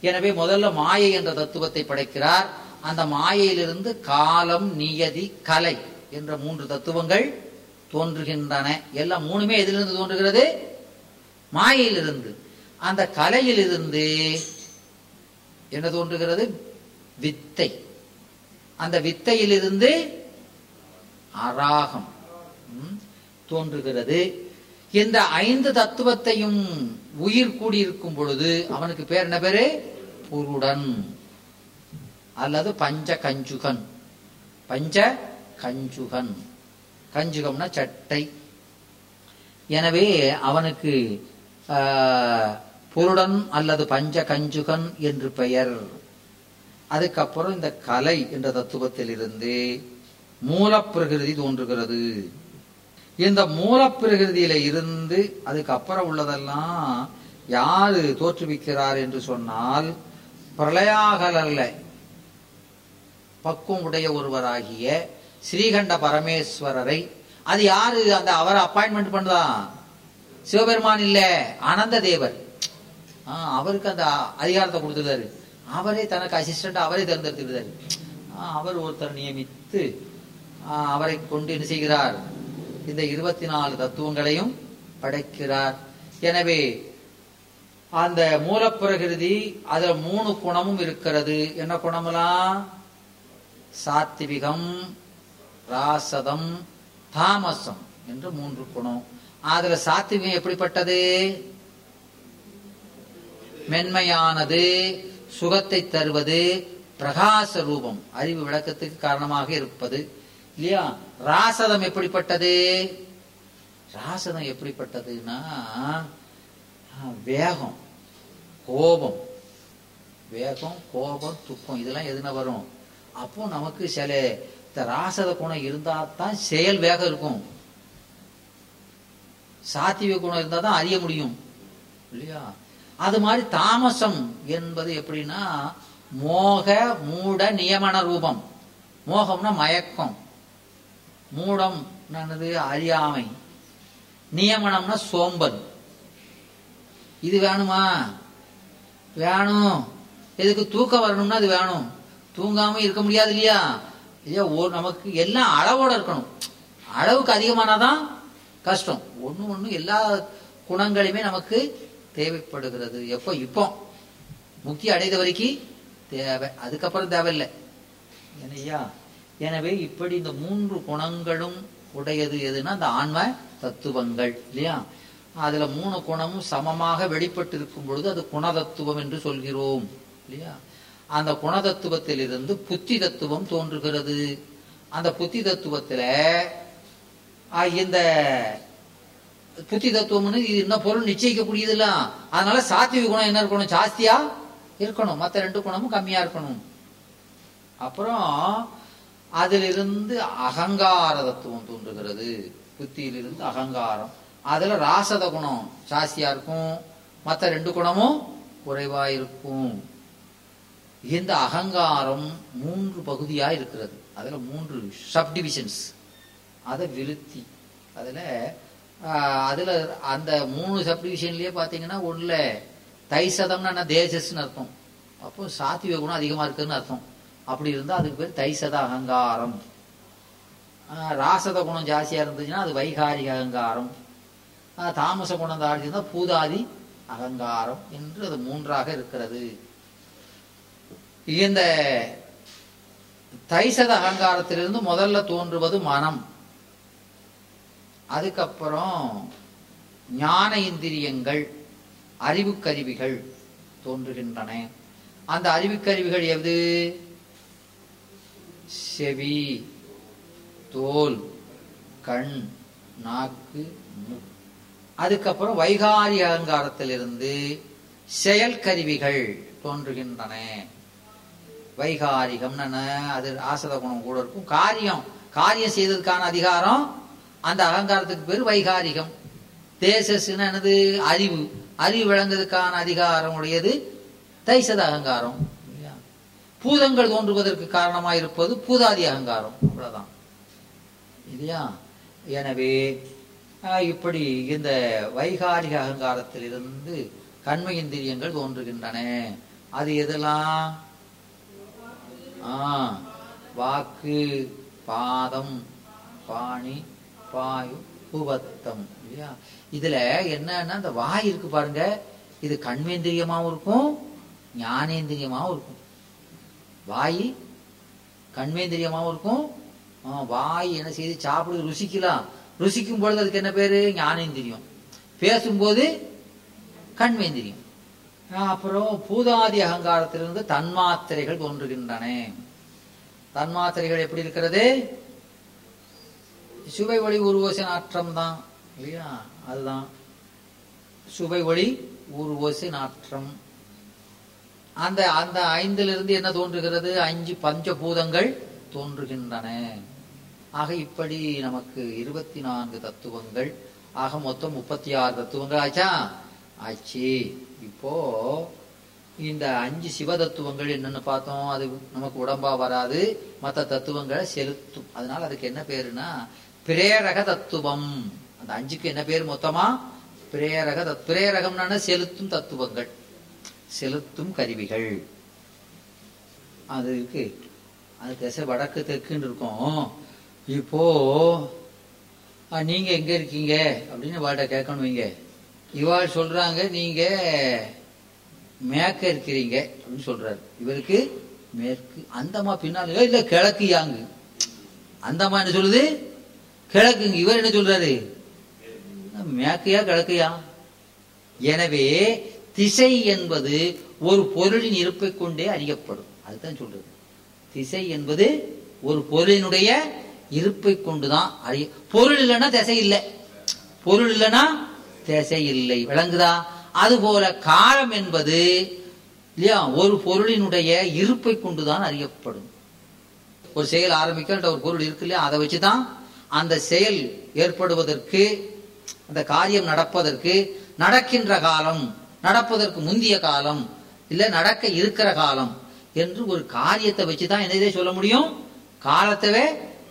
எனவே முதல்ல மாயை என்ற தத்துவத்தை படைக்கிறார். அந்த மாயையிலிருந்து காலம் நியதி கலை என்ற மூன்று தத்துவங்கள் தோன்றுகின்றன. எல்லாம் மூணுமே எதிலிருந்து தோன்றுகிறது? மாயையிலிருந்து. அந்த கலையிலிருந்து என்ன தோன்றுகிறது? வித்தை. அந்த வித்தையிலிருந்து அராகம் தோன்றுகிறது. இந்த ஐந்து தத்துவத்தையும் உயிர் கூடியிருக்கும் பொழுது அவனுக்கு பேர் என்ன பேரு? புருடன். அல்லது பஞ்ச கஞ்சுகன். பஞ்ச கஞ்சுகன். கஞ்சுகம்னா சட்டை. எனவே அவனுக்கு புருடன் அல்லது பஞ்ச கஞ்சுகன் என்று பெயர். அதுக்கப்புறம் இந்த கலை என்ற தத்துவத்திலிருந்து மூலப்பிரகிருதி தோன்றுகிறது. இந்த மூலப்பிரகிருதியில இருந்து அதுக்கப்புறம் உள்ளதெல்லாம் யாரு தோற்றுவிக்கிறார் என்று சொன்னால் பிரளயாகலல்ல பக்குவம் உடைய ஒருவராகிய ஸ்ரீகண்ட பரமேஸ்வரரை அது யாரு? அந்த அவரை அப்பாயின்மெண்ட் பண்ணுதா? சிவபெருமான் இல்ல அனந்த தேவர் அவருக்கு அந்த அதிகாரத்தை கொடுத்துருந்தாரு. அவரே தனக்கு அசிஸ்டன்ட் அவரே தேர்ந்தெடுத்துருந்தாரு அவர் ஒருத்தர் நியமித்து அவரை கொண்டு என்ன செய்கிறார்? இந்த இருபத்தி நாலு தத்துவங்களையும் படைக்கிறார். எனவே அந்த மூலப்பிரகிருதி அதுல மூணு குணமும் இருக்கிறது. என்ன குணமெல்லாம்? சாத்விகம் ராசதம் தாமசம் என்று மூன்று குணம். அதுல சாத்விகம் எப்படிப்பட்டது? மென்மையானது சுகத்தை தருவது பிரகாச ரூபம் அறிவு விளக்கத்துக்கு காரணமாக இருப்பது. இல்லையா? ராசதம் எப்படிப்பட்டது? ராசதம் எப்படிப்பட்டதுன்னா வேகம் கோபம். வேகம் கோபம் துக்கம் இதெல்லாம் எதுனா வரும். அப்போ நமக்கு சில இந்த ராசத குணம் இருந்தா தான் செயல் வேகம் இருக்கும். சாத்திய குணம் இருந்தா தான் அறிய முடியும். இல்லையா? அது மாதிரி தாமசம் என்பது எப்படின்னா மோக மூட நியமன ரூபம். மோகம்னா மயக்கம். மூடம் என்னது? அறியாமை. நியமனம்னா சோம்பல். இது வேணுமா? வேணும். எதுக்கு தூக்கம் வரணும்னா அது வேணும். தூங்காம இருக்க முடியாது இல்லையா? இல்லையா? ஒரு நமக்கு எல்லாம் அளவோட இருக்கணும். அளவுக்கு அதிகமானாதான் கஷ்டம். ஒண்ணு ஒண்ணு எல்லா குணங்களையுமே நமக்கு தேவைப்படுகிறது. எப்போ? இப்போ. முக்தி அடைந்த வரைக்கும் தேவை. அதுக்கப்புறம் தேவையில்லை. என்னையா எனவே இப்படி இந்த மூன்று குணங்களும் உடையது எதுனா அந்த ஆன்ம தத்துவங்கள் இல்லையா? அதுல மூணு குணமும் சமமாக வெளிப்பட்டு இருக்கும் பொழுது அது குணதத்துவம் என்று சொல்கிறோம் இல்லையா? அந்த குணதத்துவத்திலிருந்து புத்தி தத்துவம் தோன்றுகிறது. அந்த புத்தி தத்துவத்துல இந்த புத்தி தத்துவம்னு இது என்ன பொருள்? நிச்சயிக்கக்கூடியது இல்ல அதனால சாத்விக குணம் என்ன இருக்கணும்? ஜாஸ்தியா இருக்கணும். மற்ற ரெண்டு குணமும் கம்மியா இருக்கணும். அப்புறம் அதிலிருந்து அகங்கார தத்துவம் தோன்றுகிறது. புத்தியிலிருந்து அகங்காரம். அதுல ராசத குணம் ஜாஸ்தியா இருக்கும். மற்ற ரெண்டு குணமும் குறைவா இருக்கும் இந்த அகங்காரம் மூன்று பகுதியா இருக்கிறது. அதுல மூன்று சப்டிவிஷன்ஸ் அதை விருத்தி. அதுல அதுல அந்த மூணு சப்டிவிஷன்லயே பாத்தீங்கன்னா ஒண்ணுல தைசதம்னா என்ன தேஜஸ்னு அர்த்தம். அப்போ சாத்விக குணம் அதிகமா இருக்குன்னு அர்த்தம். அப்படி இருந்தால் அதுக்கு பேர் தைசத அகங்காரம். ராசத குணம் ஜாஸ்தியாக இருந்துச்சுன்னா அது வைகாரிக அகங்காரம். தாமச குணம் தாழ்த்தி இருந்தா பூதாதி அகங்காரம் என்று அது மூன்றாக இருக்கிறது. இந்த தைசத அகங்காரத்திலிருந்து முதல்ல தோன்றுவது மனம். அதுக்கப்புறம் ஞான இந்திரியங்கள் அறிவுக்கருவிகள் தோன்றுகின்றன. அந்த அறிவுக்கருவிகள் எது? செவி தோல் கண் நாக்கு அதுக்கப்புறம் வைகாரி அகங்காரத்திலிருந்து செயல் கருவிகள் தோன்றுகின்றன. வைகாரிகம் அது ஆசத குணம் கூட இருக்கும். காரியம். காரியம் செய்ததுக்கான அதிகாரம் அந்த அகங்காரத்துக்கு பேர் வைகாரிகம். தேசஸ்னா என்னது? அறிவு. அறிவு விளங்குறதுக்கான அதிகாரம் உடையது தைசத அகங்காரம் பூதங்கள் தோன்றுவதற்கு காரணமாக இருப்பது பூதாதி அகங்காரம். அவ்வளவுதான் இல்லையா? எனவே ஆஹ், இப்படி இந்த வைகாரிக அகங்காரத்திலிருந்து கண்ம இந்திரியங்கள் தோன்றுகின்றன. அது எதெல்லாம்? ஆ வாக்கு பாதம் பாணி பாயு உபத்தம். இல்லையா? இதுல என்னன்னா இந்த வாய் இருக்கு பாருங்க. இது கண்மேந்திரியமாவும் இருக்கும் ஞானேந்திரியமாவும் இருக்கும். வாய் கண்மேந்திரியமாகவும் இருக்கும். வாய் என்ன செய்து சாப்பிடுது ருசிக்கலாம். ருசிக்கும் பொழுது அதுக்கு என்ன பேரு? ஞானேந்திரியம் பேசும்போது கண்மேந்திரியம் அப்புறம் பூதாதி அகங்காரத்திலிருந்து தன்மாத்திரைகள் தோன்றுகின்றன. தன்மாத்திரைகள் எப்படி இருக்கிறது? சுவை ஒளி உருவோசை நாற்றம் தான் இல்லையா? அதுதான். சுவை ஒளி உருவோசை நாற்றம். அந்த அந்த ஐந்திலிருந்து என்ன தோன்றுகிறது? அஞ்சு பஞ்சபூதங்கள் தோன்றுகின்றன. ஆக இப்படி நமக்கு இருபத்தி நான்கு தத்துவங்கள் ஆக மொத்தம் முப்பத்தி ஆறு தத்துவங்கள் ஆச்சா? ஆச்சு. இப்போ இந்த அஞ்சு சிவ தத்துவங்கள் என்னன்னு பார்த்தோம். அது நமக்கு உடம்பா வராது. மற்ற தத்துவங்களை செலுத்தும். அதனால அதுக்கு என்ன பேருனா பிரேரக தத்துவம். அந்த அஞ்சுக்கு என்ன பேர் மொத்தமா? பிரேரக தத் பிரேரகம்னா செலுத்தும் தத்துவங்கள். செலுத்தும் கருவிகள். அது இருக்கு. அது திசை வடக்கு தெற்குன்னு இருக்கும். இப்போ நீங்க எங்க இருக்கீங்க? அப்படின்னு வாட்ட கேட்கணும் வைங்க இவாள் சொல்றாங்க நீங்க மேற்க இருக்கிறீங்க அப்படின்னு சொல்றாரு. இவருக்கு மேற்கு அந்தம்மா பின்னால் இல்ல கிழக்கு யாங்கு? அந்தம்மா என்ன சொல்லுது? கிழக்குங்க. இவர் என்ன சொல்றாரு? மேக்கையா கிழக்கையா? எனவே திசை என்பது ஒரு பொருளின் இருப்பை கொண்டே அறியப்படும். அதுதான் சொல்றது. திசை என்பது ஒரு பொருளினுடைய இருப்பை கொண்டுதான் அறிய பொருள் இல்லைன்னா திசை இல்லை. பொருள் இல்லைன்னா திசை இல்லை. விளங்குதா? அதுபோல காலம் என்பது இல்லையா ஒரு பொருளினுடைய இருப்பை கொண்டுதான் அறியப்படும். ஒரு செயல் ஆரம்பிக்கிற ஒரு பொருள் இருக்கு இல்லையா அதை வச்சுதான் அந்த செயல் ஏற்படுவதற்கு அந்த காரியம் நடப்பதற்கு நடக்கின்ற காலம் நடப்பதற்கு முந்திய காலம் இல்ல நடக்க இருக்கிற காலம் என்று ஒரு காரியத்தை வச்சுதான் என்னதே சொல்ல முடியும்? காலத்தவே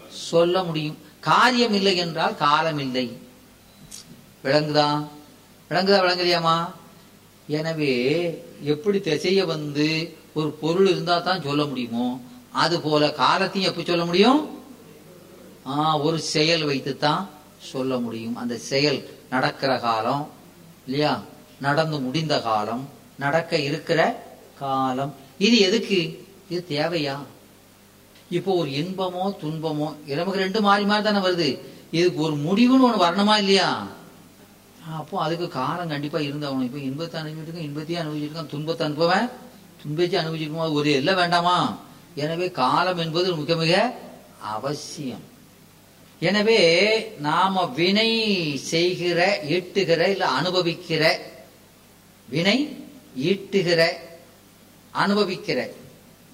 சொல்ல முடியும். காரியம் இல்லை என்றால் காலம் இல்லை. விளங்குதா? விளங்குதா விளங்கலையாமா? எனவே எப்படி திசைய வந்து ஒரு பொருள் இருந்தா தான் சொல்ல முடியுமோ? அது போல காலத்தையும் எப்ப சொல்ல முடியும்? ஆ, ஒரு செயல் வைத்துத்தான் சொல்ல முடியும். அந்த செயல் நடக்கிற காலம் இல்லையா? நடந்து முடிந்த காலம் நடக்க இருக்கிற காலம். இது எதுக்கு? இது தேவையா? இப்போ ஒரு இன்பமோ துன்பமோ இது நமக்கு ரெண்டு மாறி மாறி தானே வருது. இதுக்கு ஒரு முடிவுன்னு ஒன்று வரணுமா இல்லையா? அப்போ அதுக்கு காலம் கண்டிப்பா இருந்தாகணும். இப்போ இன்பத்தை அனுபவிச்சிருக்கோம் இன்பத்தையும் அனுபவிச்சிருக்கான் துன்பத்தை அனுபவன் துன்பத்தை அனுபவிச்சிருக்கோம்? ஒரு எல்லாம் வேண்டாமா? எனவே காலம் என்பது மிக மிக அவசியம். எனவே நாம வினை செய்கிற எட்டுகிற இல்ல அனுபவிக்கிற வினை ஈட்டுகிற அனுபவிக்கிற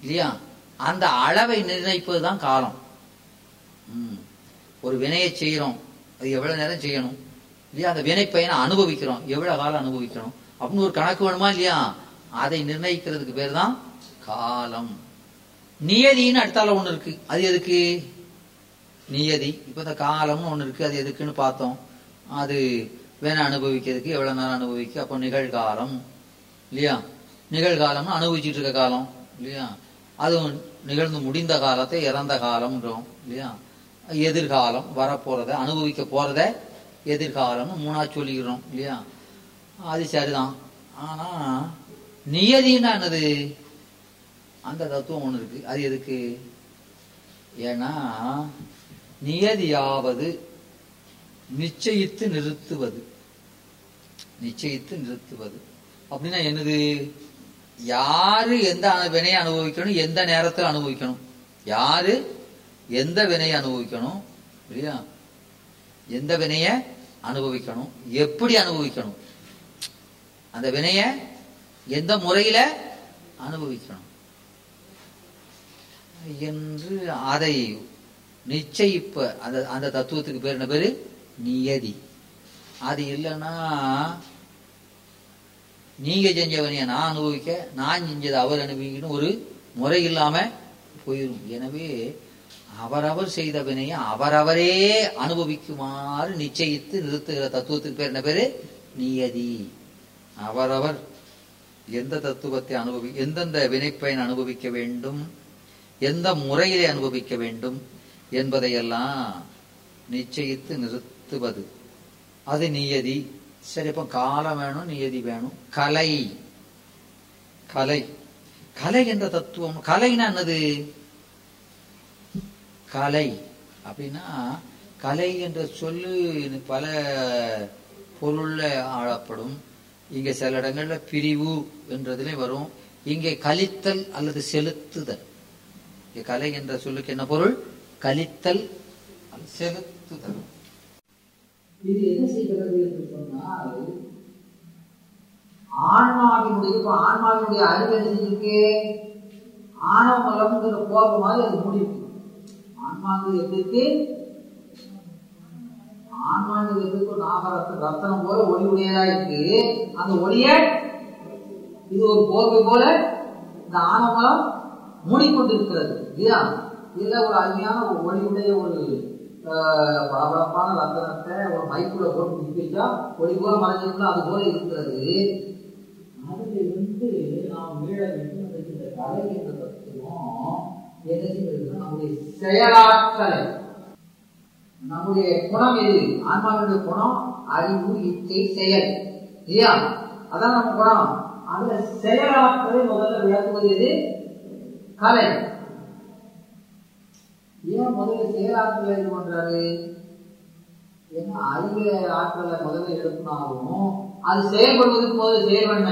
இல்லையா? அந்த அளவை நிர்ணயிப்பது தான் காலம். ம். ஒரு வினையை செய்யறோம் அது எவ்வளவு நேரம் செய்யணும்? இல்லையா? அந்த வினை பயனை அனுபவிக்கிறோம். எவ்வளவு காலம் அனுபவிக்கிறோம்? அப்படின்னு ஒரு கணக்கு வேணுமா இல்லையா? அதை நிர்ணயிக்கிறதுக்கு பேர் தான் காலம். நியதின்னு அடுத்தால ஒண்ணு இருக்கு. அது எதுக்கு? நியதி. இப்ப இந்த காலம்னு ஒண்ணு இருக்கு. அது எதுக்குன்னு பார்த்தோம். அது வேணா அனுபவிக்கிறதுக்கு எவ்வளவு நேரம் அனுபவிக்க? அப்போ நிகழ்காலம். இல்லையா? நிகழ்காலம்னு அனுபவிச்சுட்டு இருக்க காலம். இல்லையா? அதுவும் நிகழ்ந்து முடிந்த காலத்தை இறந்த காலம்ன்றோம். இல்லையா? எதிர்காலம் வரப்போறத அனுபவிக்க போறத எதிர்காலம்னு மூணா சொல்லிக்கிறோம். இல்லையா? அது சரிதான். ஆனா நியதின்னா என்னது? அந்த தத்துவம் ஒண்ணு இருக்கு. அது எதுக்கு? ஏன்னா நியதியாவது நிச்சயித்து நிறுத்துவது. நிச்சயித்து நிறுத்துவது. அப்படின்னா என்னது? யாரு எந்த அனு- வினையை அனுபவிக்கணும்? எந்த நேரத்தில் அனுபவிக்கணும்? யாரு எந்த வினையை அனுபவிக்கணும்? இல்லையா? எந்த வினைய அனுபவிக்கணும்? எப்படி அனுபவிக்கணும்? அந்த வினைய எந்த முறையில அனுபவிக்கணும்? என்று அதை நிச்சயிப்ப அந்த அந்த தத்துவத்துக்கு பேர் என்ன பேரு? நியதி. அது இல்லைன்னா நீங்க செஞ்சவனைய நான் அனுபவிக்க நான் செஞ்சதை அவர் அனுபவிக்கணும். ஒரு முறை இல்லாம போயிடும் எனவே அவரவர் செய்த வினையை அவரவரே அனுபவிக்குமாறு நிச்சயித்து நிறுத்துகிற தத்துவத்துக்கு பேர் என்ன பேரு? நியதி. அவரவர் எந்த தத்துவத்தை அனுபவி எந்தெந்த வினைப்பயன் அனுபவிக்க வேண்டும் எந்த முறையிலே அனுபவிக்க வேண்டும் என்பதையெல்லாம் நிச்சயித்து நிறுத்த அது நியதி. சரி அப்ப காலம் வேணும் நியதி வேணும். கலை. கலை. கலை என்ற தத்துவம். கலைனா என்னது? கலை. அப்படின்னா கலை என்ற சொல்லு பல பொருள்ல ஆளப்படும். இங்க சில இடங்கள்ல பிரிவு என்றதுலே வரும். இங்கே கழித்தல் அல்லது செலுத்துதல். இங்க கலை என்ற சொல்லுக்கு என்ன பொருள்? கழித்தல் செலுத்துதல். இது என்ன செய்கிறது என்று சொன்னால் ஆன்மாவினுடைய இப்ப ஆன்மாவினுடைய அறிவு என்ன செஞ்சிருக்கு ஆணவ மலம்ங்கிற கோபம் மாதிரி அது மூடிருக்கு ஆன்மாங்கிறது எப்படி இருக்கு? ஆன்மாங்கிறது எப்படி ரத்தனம் போல ஒளி உடையதா இருக்கு. அந்த ஒளிய இது ஒரு போர்வை போல இந்த ஆணவமலம் மூடிக்கொண்டிருக்கிறது. இல்லையா? இதுல ஒரு அருமையான ஒரு ஒளியுடைய ஒரு ஆஹ், பளபளப்பான ஒரு மைக்குள்ள போட்டு நிற்பிச்சா ஒளி போல மறைஞ்சிருந்தா அது போல இருக்கிறது. அதுல இருந்து நாம் மீள வேண்டும் என்ற இந்த கலை என்ற தத்துவம் என்ன செய்கிறது நம்முடைய செயலாற்றலை நம்முடைய குணம் எது? ஆன்மாவினுடைய குணம் அறிவு இச்சை செயல். இல்லையா? அதான் நம்ம குணம். அதுல செயலாற்றலை முதல்ல விளக்குவது எது? கலை. ஏன் முதல்ல செயலாற்றலை இது பண்றாரு? ஏன்னா அறிவு ஆற்றலை முதல்ல எழுப்பினாலும் அது செயல்படுவதற்கு முதல்ல செயல்பண்ண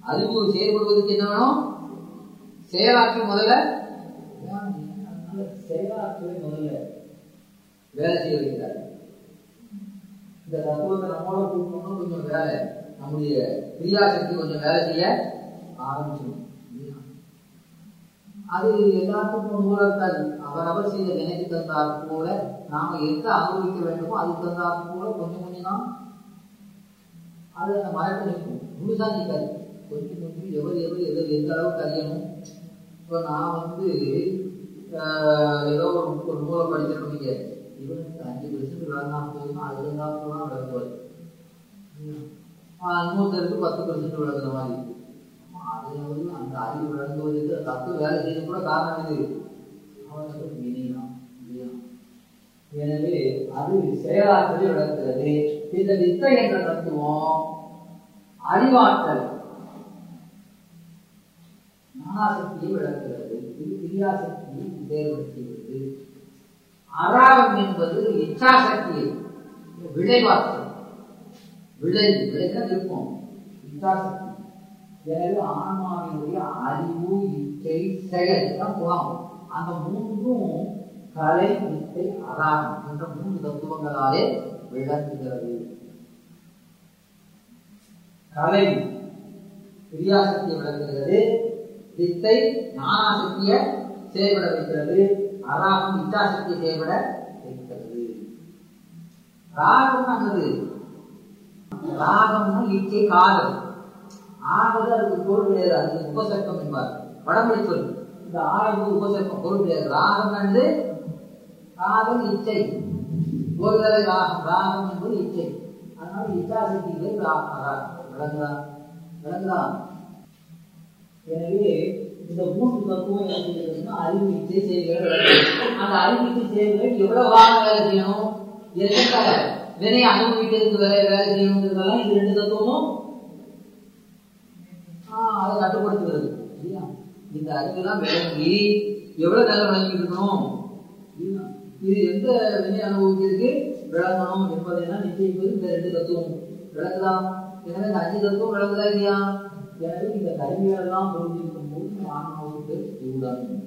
அறிவு செயல்படுவதற்கு என்ன வேணும்? செயலாற்றல் முதல்ல. செயலாற்றலை முதல்ல வேலை செய்ய வைக்கிறார். இந்த தத்துவத்தை நம்மளோட கொஞ்சம் வேலை. நம்முடைய கிரியாசக்தி கொஞ்சம் வேலை செய்ய ஆரம்பிச்சிடும்? அது எல்லாத்துக்கும் நூறு அவரவர் செய்த நினைக்கு தந்தார் போல நாம எது அனுபவிக்க வேண்டுமோ அதுக்கு தந்தார் போல கொஞ்சம் கொஞ்சம் தான் அது அந்த மரத்தை நிற்கும். முழுசா நிற்காது. கொஞ்சம் கொஞ்சம் எவர் எவர் எது எந்த அளவுக்கு அறியணும். இப்போ நான் வந்து ஆஹ், ஏதோ ஒரு ஒரு நூலை முடியாது இவனுக்கு அஞ்சு பெர்சன்ட் விளங்கினா போதுமா? அது இருந்தால் கூட விளங்குவார் இன்னொருத்தருக்கு பத்து பெர்சன்ட் விளங்குற மாதிரி. ஆமா, வந்து அந்த அறிவு விளங்குவதற்கு தத்துவ வேலை செய்ய கூட காரணம் இது. அவனுக்கு வினைதான் எனவே அது செயலாற்றலை விளக்குகிறது. இந்த வித்தை என்ற தத்துவம் அறிவாற்றல். ஞானாசக்தியை விளக்குகிறது. இது கிரியாசக்தியை செயல்படுத்துகிறது அராகம் என்பது இச்சாசக்தியை விளைவாற்றல் விளை விளைதான் இருக்கும். இச்சாசக்தி எனவே ஆன்மாவினுடைய அறிவு இச்சை செயல் தான் குணம் அந்த மூன்றும் கலை வித்தை அராகம் என்ற மூன்று தத்துவங்களாலே விளங்குகிறது. கலை கிரியாசக்தியை விளக்குகிறது. வித்தை ஞானாசக்தியை செயல்பட வைக்கிறது. அராகம் இச்சாசக்தியை செயல்பட வைக்கிறது. ராகம் என்னது ராகம்னா இச்சை காதல். ஆவது அதுக்கு பொருள் கிடையாது. அது உபசர்க்கம் என்பார். வடமொழி சொல். இந்த ஆறு உபசர்க்கம் பொருள் கிடையாது. ராகம் என்று ராகம் இச்சை. ஒரு ஒருதலை ராகம் ராகம் என்பது இச்சை. அதனால இச்சாசக்திகளை விளங்குதா? விளங்குதா? எனவே இந்த மூன்று தத்துவம் என்ன அறிவு இச்சை செயல்கள். அந்த அறிவு இச்சை செயல்கள் எவ்வளவு வாரம் வேலை செய்யணும்? எந்த வினை அனுபவிக்கிறதுக்கு வேலை வேலை செய்யணுங்கிறதெல்லாம் இது ரெண்டு தத்துவமும் அதை கட்டுப்படுத்துகிறது. இல்லையா? இந்த அறிவுலாம் விளங்கி எவ்வளவு நேரம் விளங்கிட்டு இருக்கணும் இது எந்த வினை அனுபவத்திற்கு விளங்கணும் என்பதைனா நிச்சயிப்பது இந்த ரெண்டு தத்துவம். விளக்கலாம் எனவே இந்த அஞ்சு தத்துவம் விளங்குதா இல்லையா? எனவே இந்த கருவிகளெல்லாம் புரிஞ்சிருக்கும் போது ஆன்மாவுக்கு சூடாகும்